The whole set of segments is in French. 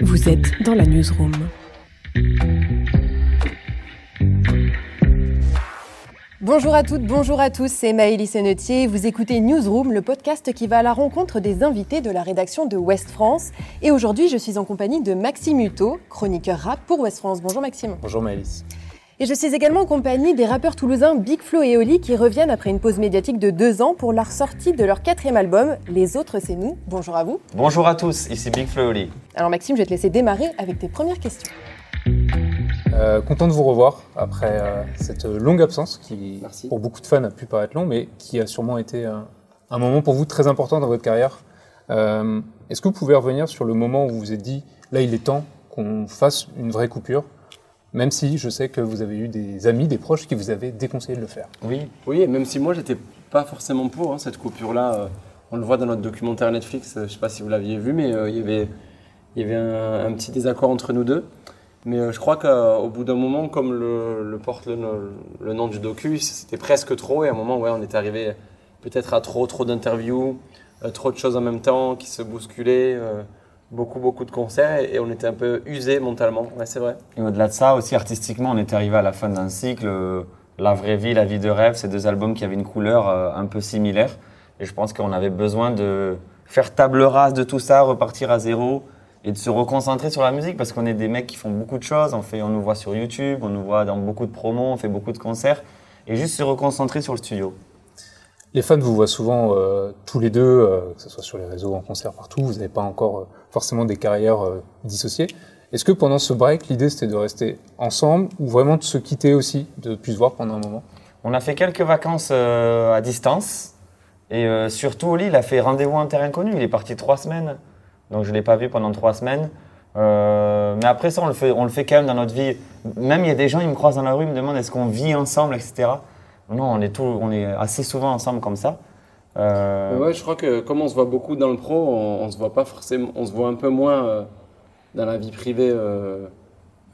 Vous êtes dans la newsroom. Bonjour à toutes, bonjour à tous, c'est Maëlys Sennetier. Vous écoutez Newsroom, le podcast qui va à la rencontre des invités de la rédaction de Ouest France. Et aujourd'hui, je suis en compagnie de Maxime Hutto, chroniqueur rap pour Ouest France. Bonjour Maxime. Bonjour Maëlys. Et je suis également en compagnie des rappeurs toulousains Big Flo et Oli qui reviennent après une pause médiatique de deux ans pour leur sortie de leur quatrième album, Les Autres C'est Nous. Bonjour à vous. Bonjour à tous, ici Big Flo et Oli. Alors Maxime, je vais te laisser démarrer avec tes premières questions. Euh, content de vous revoir après euh, cette longue absence qui, Merci. pour beaucoup de fans, a pu paraître long, mais qui a sûrement été un, un moment pour vous très important dans votre carrière. Euh, Est-ce que vous pouvez revenir sur le moment où vous vous êtes dit, là il est temps qu'on fasse une vraie coupure, même si je sais que vous avez eu des amis, des proches qui vous avaient déconseillé de le faire Oui, Oui, même si moi j'étais pas forcément pour hein, cette coupure-là, euh, on le voit dans notre documentaire Netflix, euh, je sais pas si vous l'aviez vu, mais euh, il y avait, y avait un, petit désaccord entre nous deux. Mais euh, je crois qu'au bout d'un moment, comme le, porte le, le nom du docu, c'était presque trop, et à un moment, ouais, on était arrivé peut-être à trop, trop d'interviews, trop de choses en même temps qui se bousculaient, beaucoup, beaucoup de concerts, et, on était un peu usé mentalement, c'est vrai. et au-delà de ça, aussi artistiquement, on était arrivé à la fin d'un cycle. euh, La vraie vie, la vie de rêve, c'est deux albums qui avaient une couleur euh, un peu similaire. Et je pense qu'on avait besoin de faire table rase de tout ça, repartir à zéro et de se reconcentrer sur la musique parce qu'on est des mecs qui font beaucoup de choses. On, fait, on nous voit sur YouTube, on nous voit dans beaucoup de promos, on fait beaucoup de concerts. Et juste se reconcentrer sur le studio. Les fans vous voient souvent euh, tous les deux, euh, que ce soit sur les réseaux, en concert, partout. Vous n'avez pas encore euh, forcément des carrières dissociées. Est-ce que pendant ce break, l'idée c'était de rester ensemble ou vraiment de se quitter aussi, de plus se voir pendant un moment? On a fait quelques vacances à distance. Et surtout, Oli, il a fait rendez-vous en terre inconnue. Il est parti trois semaines. Donc, je ne l'ai pas vu pendant trois semaines. Mais après ça, on le, fait, on le fait quand même dans notre vie. Même il y a des gens, ils me croisent dans la rue, ils me demandent est-ce qu'on vit ensemble, etc. Non, on est, tout, on est assez souvent ensemble comme ça. Euh, Ouais, je crois que comme on se voit beaucoup dans le pro, on, on se voit pas forcément, on se voit un peu moins euh, dans la vie privée, euh,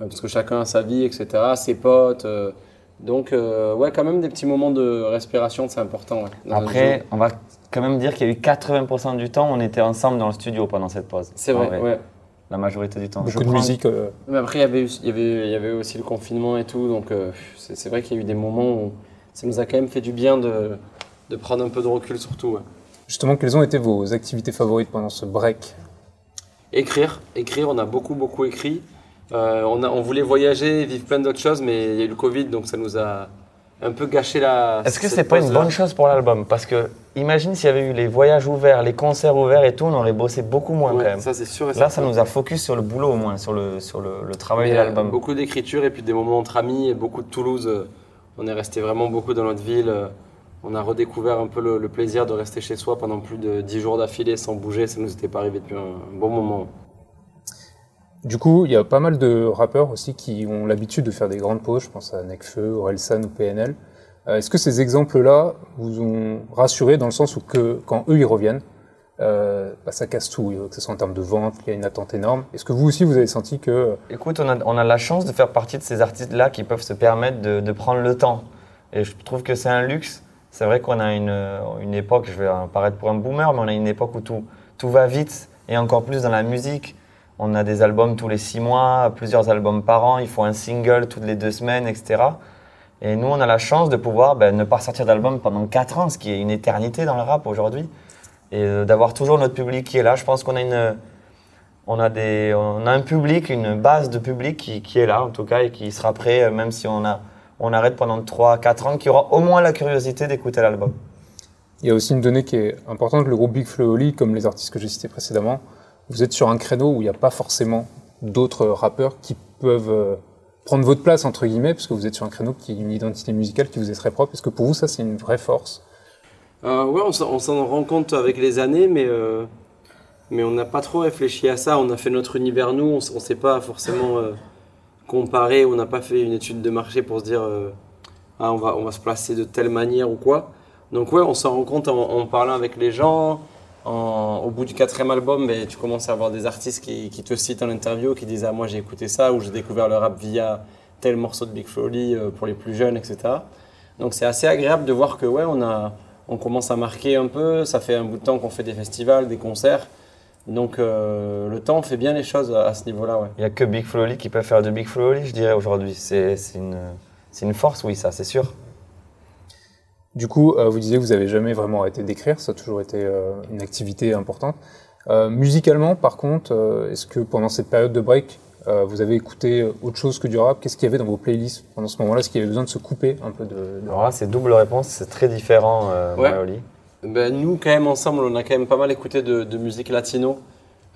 euh, parce que chacun a sa vie, etc., ses potes. euh, donc, euh, ouais, quand même des petits moments de respiration, c'est important. ouais. Après, on va quand même dire qu'il y a eu 80% du temps, on était ensemble dans le studio pendant cette pause. c'est vrai, ouais. La majorité du temps. Je Beaucoup de prends- musique. euh, Mais après, il y avait, eu- il y avait, il y avait aussi le confinement et tout, donc euh, c'est vrai qu'il y a eu des moments où ça nous a quand même fait du bien de, de prendre un peu de recul, surtout. ouais. Justement, quelles ont été vos activités favorites pendant ce break? Écrire, écrire, on a beaucoup beaucoup écrit. Euh, on, a, on voulait voyager, vivre plein d'autres choses, mais il y a eu le Covid, donc ça nous a un peu gâché la. Est-ce que c'est pas une bonne chose pour l'album? Parce que imagine s'il y avait eu les voyages ouverts, les concerts ouverts et tout, on aurait bossé beaucoup moins Ouais, quand même. Ça c'est sûr. et Là, ça nous a focus sur le boulot au moins, sur le, sur le, le travail Mais, de euh, l'album. Beaucoup d'écriture et puis des moments entre amis et beaucoup de Toulouse. On est resté vraiment beaucoup dans notre ville. euh, On a redécouvert un peu le, plaisir de rester chez soi pendant plus de 10 jours d'affilée sans bouger. Ça nous était pas arrivé depuis un, bon moment. Du coup, il y a pas mal de rappeurs aussi qui ont l'habitude de faire des grandes pauses. Je pense à Nekfeu, Orelsan ou PNL. Euh, Est-ce que ces exemples-là vous ont rassuré dans le sens où que quand eux ils reviennent, euh, bah, ça casse tout, que ce soit en termes de vente, il y a une attente énorme. Est-ce que vous aussi vous avez senti que Écoute, on a, on a la chance de faire partie de ces artistes-là qui peuvent se permettre de, de prendre le temps. Et je trouve que c'est un luxe. C'est vrai qu'on a une, une époque, je vais paraître pour un boomer, mais on a une époque où tout, tout va vite, et encore plus dans la musique. On a des albums tous les six mois, plusieurs albums par an, il faut un single toutes les deux semaines, etc. Et nous, on a la chance de pouvoir ben, ne pas sortir d'album pendant quatre ans, ce qui est une éternité dans le rap aujourd'hui. Et euh, d'avoir toujours notre public qui est là. Je pense qu'on a une, on a, des, on a un public, une base de public qui, est là en tout cas et qui sera prêt, euh, même si on, a, on arrête pendant 3-4 ans, qui aura au moins la curiosité d'écouter l'album. il y a aussi une donnée qui est importante, le groupe Big Flo et Oli, comme les artistes que j'ai cités précédemment, vous êtes sur un créneau où il n'y a pas forcément d'autres rappeurs qui peuvent euh, prendre votre place entre guillemets, parce que vous êtes sur un créneau qui est une identité musicale qui vous est très propre. Est-ce que pour vous ça c'est une vraie force Euh, ouais, on s'en rend compte avec les années, mais, euh, mais on n'a pas trop réfléchi à ça. On a fait notre univers, nous, on ne s'est pas forcément euh, comparé, on n'a pas fait une étude de marché pour se dire euh, ah, on, va, on va se placer de telle manière ou quoi. Donc, ouais, on s'en rend compte en, parlant avec les gens. En- au bout du quatrième album, ben, tu commences à avoir des artistes qui, te citent en interview, qui disent ah, Moi j'ai écouté ça, ou j'ai découvert le rap via tel morceau de Big Flo et Oli, euh, pour les plus jeunes, etc. Donc c'est assez agréable de voir que ouais, on, a, on commence à marquer un peu. Ça fait un bout de temps qu'on fait des festivals, des concerts. Donc euh, le temps fait bien les choses à, à ce niveau-là. Ouais. Il n'y a que Big Flo et Oli qui peut faire de Big Flo et Oli, je dirais, aujourd'hui. C'est c'est une, c'est une force, oui, ça, c'est sûr. Du coup, euh, vous disiez que vous avez jamais vraiment arrêté d'écrire, ça a toujours été euh, une activité importante. Euh, musicalement, par contre, euh, est-ce que pendant cette période de break, euh, vous avez écouté autre chose que du rap Qu'est-ce qu'il y avait dans vos playlists pendant ce moment-là? Est-ce qu'il y avait besoin de se couper un peu de, de Alors là, c'est double réponse, c'est très différent, euh, Ouais. Ben, nous, quand même, ensemble, on a quand même pas mal écouté de, de musique latino.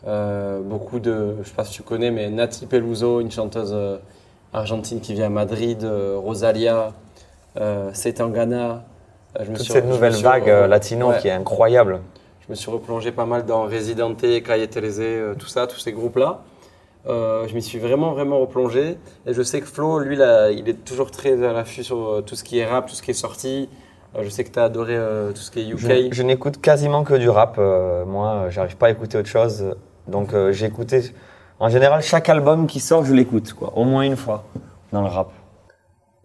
Euh, beaucoup de, je sais pas si tu connais, mais Nati Peluso, une chanteuse euh, argentine qui vient à Madrid, euh, Rosalia, euh, Setangana. Euh, je me Toute suis- cette nouvelle suis- vague euh, latino Ouais. qui est incroyable. Je me suis replongé pas mal dans Residente, Calle Terese, euh, tout ça, tous ces groupes-là. Euh, je m'y suis vraiment, vraiment replongé. Et je sais que Flo, lui, là, il est toujours très à l'affût sur euh, tout ce qui est rap, tout ce qui est sorti. Euh, je sais que tu as adoré euh, tout ce qui est UK. Je, je n'écoute quasiment que du rap. moi, j'arrive pas à écouter autre chose. Donc, j'ai écouté. En général, chaque album qui sort, je l'écoute, quoi. Au moins une fois dans le rap.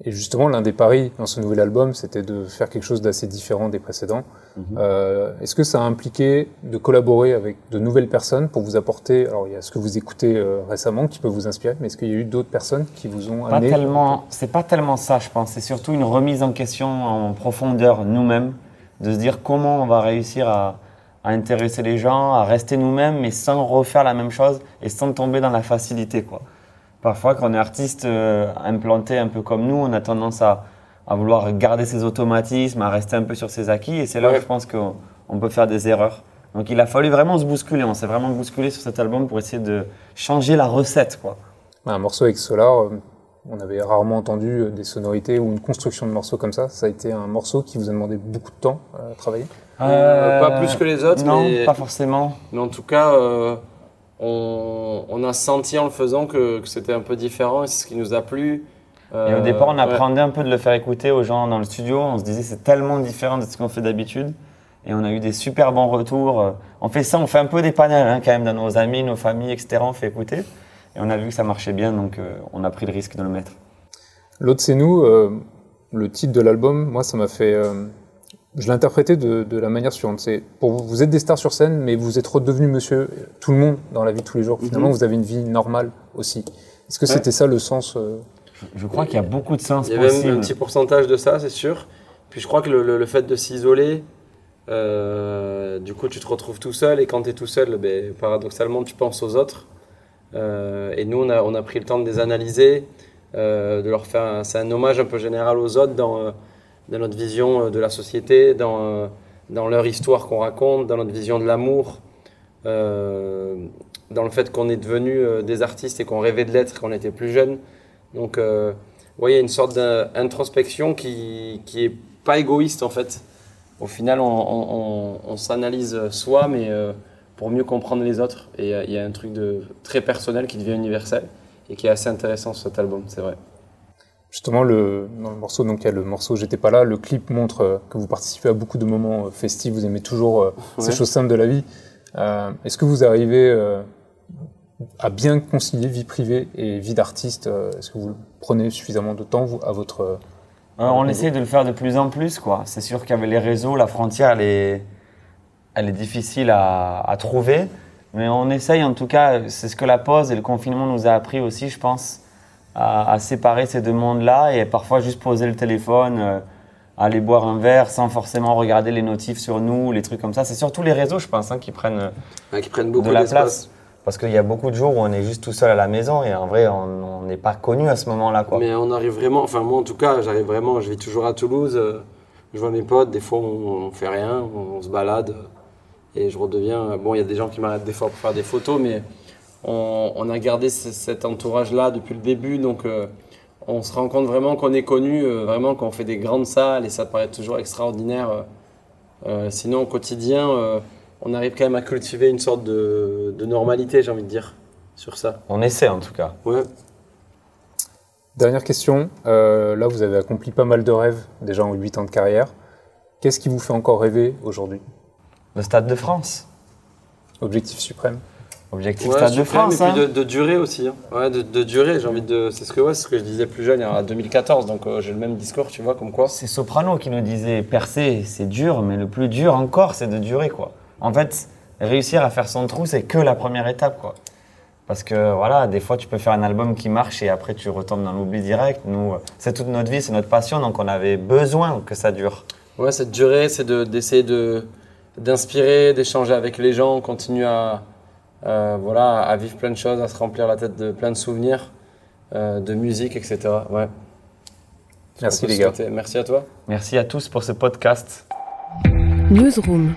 Et justement, l'un des paris dans ce nouvel album, c'était de faire quelque chose d'assez différent des précédents. Mhm. Euh, Est-ce que ça a impliqué de collaborer avec de nouvelles personnes pour vous apporter Alors, il y a ce que vous écoutez euh, récemment qui peut vous inspirer, mais est-ce qu'il y a eu d'autres personnes qui vous ont Pas amené tellement. C'est pas tellement ça, je pense. C'est surtout une remise en question en profondeur nous-mêmes, de se dire comment on va réussir à, à intéresser les gens, à rester nous-mêmes, mais sans refaire la même chose et sans tomber dans la facilité, quoi. Parfois, quand on est artiste euh, implanté un peu comme nous, on a tendance à, à vouloir garder ses automatismes, à rester un peu sur ses acquis, et c'est là Ouais. où je pense qu'on on peut faire des erreurs. Donc, il a fallu vraiment se bousculer. On s'est vraiment bousculé sur cet album pour essayer de changer la recette, quoi. Un morceau avec Solar, euh, on avait rarement entendu euh, des sonorités ou une construction de morceaux comme ça. Ça a été un morceau qui vous a demandé beaucoup de temps à travailler. Euh, pas plus que les autres, Non, mais- pas forcément. Mais en tout cas, euh, on, on a senti en le faisant que, que c'était un peu différent et c'est ce qui nous a plu. Et Euh, au départ, on ouais. appréhendait un peu de le faire écouter aux gens dans le studio. On se disait c'est tellement différent de ce qu'on fait d'habitude. Et on a eu des super bons retours. Euh, On fait ça, on fait un peu des panels hein, quand même dans nos amis, nos familles, etc. On fait écouter. Et on a vu que ça marchait bien, donc euh, on a pris le risque de le mettre. L'autre, c'est nous. euh, le titre de l'album, moi, ça m'a fait. Je l'ai interprété de, de la manière suivante. C'est pour vous, vous êtes des stars sur scène, mais vous êtes redevenu monsieur euh, tout le monde dans la vie de tous les jours. Finalement, Mhm. vous avez une vie normale aussi. Est-ce que Ouais. c'était ça le sens euh, Je crois qu'il y a beaucoup de sens Il y avait possible. un petit pourcentage de ça, c'est sûr. Puis je crois que le, le- le fait de s'isoler, euh, du coup, tu te retrouves tout seul. Et quand tu es tout seul, ben, paradoxalement, tu penses aux autres. Euh, et nous, on a, on a pris le temps de les analyser, euh, de leur faire. un- C'est un hommage un peu général aux autres dans, euh, dans notre vision euh, de la société, dans, euh, dans leur histoire qu'on raconte, dans notre vision de l'amour. euh, dans le fait qu'on est devenu des artistes et qu'on rêvait de l'être quand on était plus jeune. Donc, euh, ouais, il y a une sorte d'introspection qui, qui pas égoïste en fait. Au final, on, s'analyse soi, mais pour mieux comprendre les autres. Et il y a un truc de très personnel qui devient universel et qui est assez intéressant sur cet album, c'est vrai. Justement, le, dans le morceau, donc il y a le morceau J'étais pas là. Le clip montre euh, que vous participez à beaucoup de moments euh, festifs. Vous aimez toujours euh, ces choses simples de la vie. Est-ce que vous arrivez à bien concilier vie privée et vie d'artiste Est-ce que vous prenez suffisamment de temps vous, à votre on essaie de le faire de plus en plus, quoi. C'est sûr qu'avec les réseaux, la frontière, elle est, elle est difficile à, à trouver. Mais on essaye, en tout cas, c'est ce que la pause et le confinement nous a appris aussi, je pense, à, à séparer ces deux mondes-là et parfois juste poser le téléphone, euh, aller boire un verre sans forcément regarder les notifs sur nous, les trucs comme ça. C'est surtout les réseaux, je pense, hein, qui prennent euh, qui prennent beaucoup de la place. Parce qu'il y a beaucoup de jours où on est juste tout seul à la maison et en vrai, on n'est pas connu à ce moment-là, quoi. Mais on arrive vraiment, enfin moi en tout cas, j'arrive vraiment, je vis toujours à Toulouse, euh, je vois mes potes, des fois on, on fait rien, on, on se balade et je redeviens. Bon, il y a des gens qui m'arrêtent des fois pour faire des photos, mais on, on a gardé ce- cet entourage-là depuis le début, donc euh, on se rend compte vraiment qu'on est connu, euh, vraiment qu'on fait des grandes salles et ça paraît toujours extraordinaire. euh. Euh, sinon, au quotidien, euh, on arrive quand même à cultiver une sorte de, de normalité, j'ai envie de dire, sur ça. On essaie, en tout cas. Ouais. Dernière question. Euh, là, vous avez accompli pas mal de rêves déjà en 8 ans de carrière. Qu'est-ce qui vous fait encore rêver aujourd'hui? Le Stade de France. Objectif suprême Objectif Ouais, Stade de France. et puis hein. de, de durer aussi. hein. Ouais, de, de durer, j'ai envie de. C'est ce que ouais, ce que je disais plus jeune, en 2014, donc euh, j'ai le même discours, tu vois, comme quoi. C'est Soprano qui nous disait percer, c'est dur, mais le plus dur encore, c'est de durer, quoi. En fait, réussir à faire son trou, c'est que la première étape, quoi. Parce que voilà, des fois tu peux faire un album qui marche et après tu retombes dans l'oubli direct. Nous, euh, c'est toute notre vie, c'est notre passion, donc on avait besoin que ça dure. Ouais, cette durée, c'est de- d'essayer de, d'inspirer, d'échanger avec les gens, continuer à, euh, voilà, à vivre plein de choses, à se remplir la tête de plein de souvenirs, euh, de musique, etc. Ouais. Merci les gars. Merci à toi. Merci à tous pour ce podcast. Newsroom.